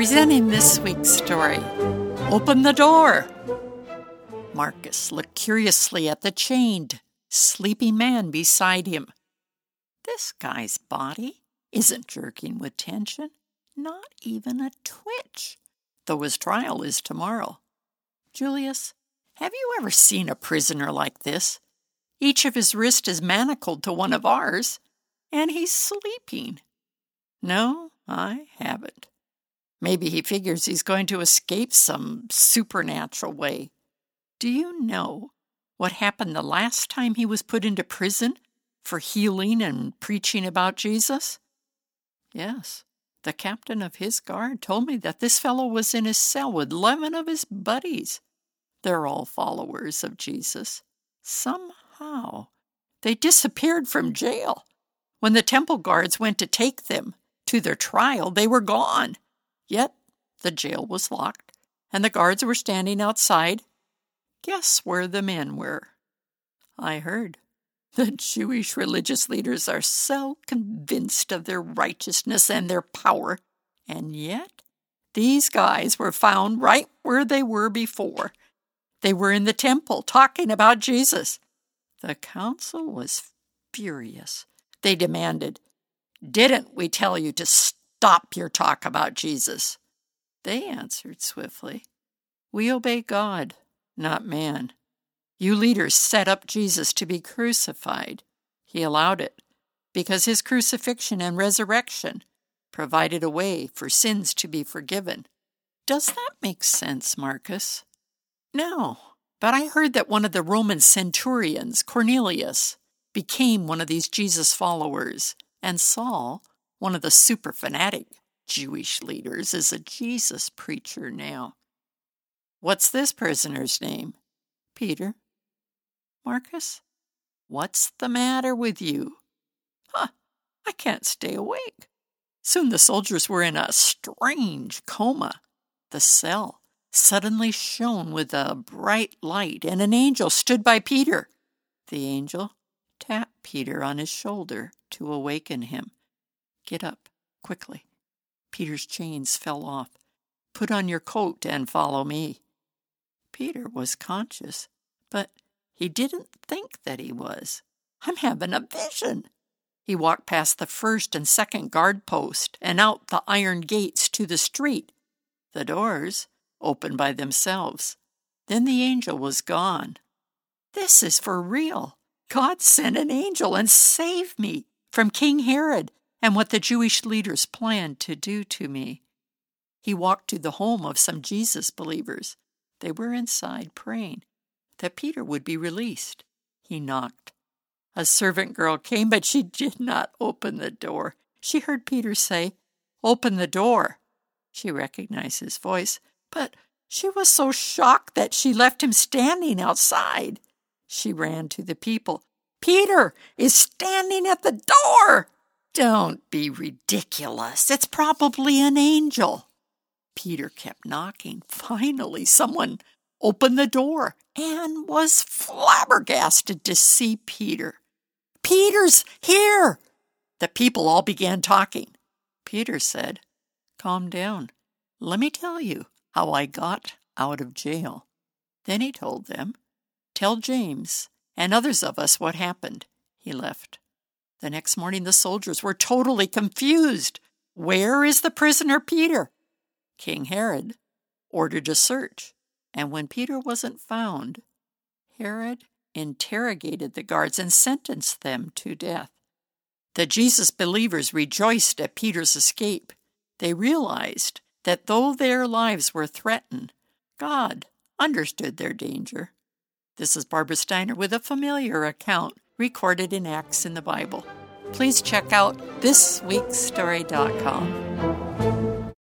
Presenting this week's story Open the Door! Marcus looked curiously at the chained, sleeping man beside him. This guy's body isn't jerking with tension, not even a twitch, though his trial is tomorrow. Julius, have you ever seen a prisoner like this? Each of his wrists is manacled to one of ours, and he's sleeping. No, I haven't. Maybe he figures he's going to escape some supernatural way. Do you know what happened the last time he was put into prison for healing and preaching about Jesus? Yes, the captain of his guard told me that this fellow was in his cell with 11 of his buddies. They're all followers of Jesus. Somehow, they disappeared from jail. When the temple guards went to take them to their trial, they were gone. Yet the jail was locked, and the guards were standing outside. Guess where the men were? I heard. The Jewish religious leaders are so convinced of their righteousness and their power, and yet these guys were found right where they were before. They were in the temple talking about Jesus. The council was furious. They demanded, Didn't we tell you to stop? Stop your talk about Jesus. They answered swiftly, We obey God, not man. You leaders set up Jesus to be crucified. He allowed it because his crucifixion and resurrection provided a way for sins to be forgiven. Does that make sense, Marcus? No, but I heard that one of the Roman centurions, Cornelius, became one of these Jesus followers, and Saul one of the super fanatic Jewish leaders is a Jesus preacher now. What's this prisoner's name? Peter. Marcus, what's the matter with you? Huh, I can't stay awake. Soon the soldiers were in a strange coma. The cell suddenly shone with a bright light, and an angel stood by Peter. The angel tapped Peter on his shoulder to awaken him. Get up, quickly. Peter's chains fell off. Put on your coat and follow me. Peter was conscious, but he didn't think that he was. I'm having a vision. He walked past the first and second guard post and out the iron gates to the street. The doors opened by themselves. Then the angel was gone. This is for real. God sent an angel and saved me from King Herod and what the Jewish leaders planned to do to me. He walked to the home of some Jesus believers. They were inside praying that Peter would be released. He knocked. A servant girl came, but she did not open the door. She heard Peter say, Open the door. She recognized his voice, but she was so shocked that she left him standing outside. She ran to the people. Peter is standing at the door. Don't be ridiculous. It's probably an angel. Peter kept knocking. Finally, someone opened the door and was flabbergasted to see Peter. Peter's here! The people all began talking. Peter said, Calm down. Let me tell you how I got out of jail. Then he told them, Tell James and others of us what happened. He left. The next morning, the soldiers were totally confused. Where is the prisoner Peter? King Herod ordered a search, and when Peter wasn't found, Herod interrogated the guards and sentenced them to death. The Jesus believers rejoiced at Peter's escape. They realized that though their lives were threatened, God understood their danger. This is Barbara Steiner with a familiar account recorded in Acts in the Bible. Please check out thisweekstory.com.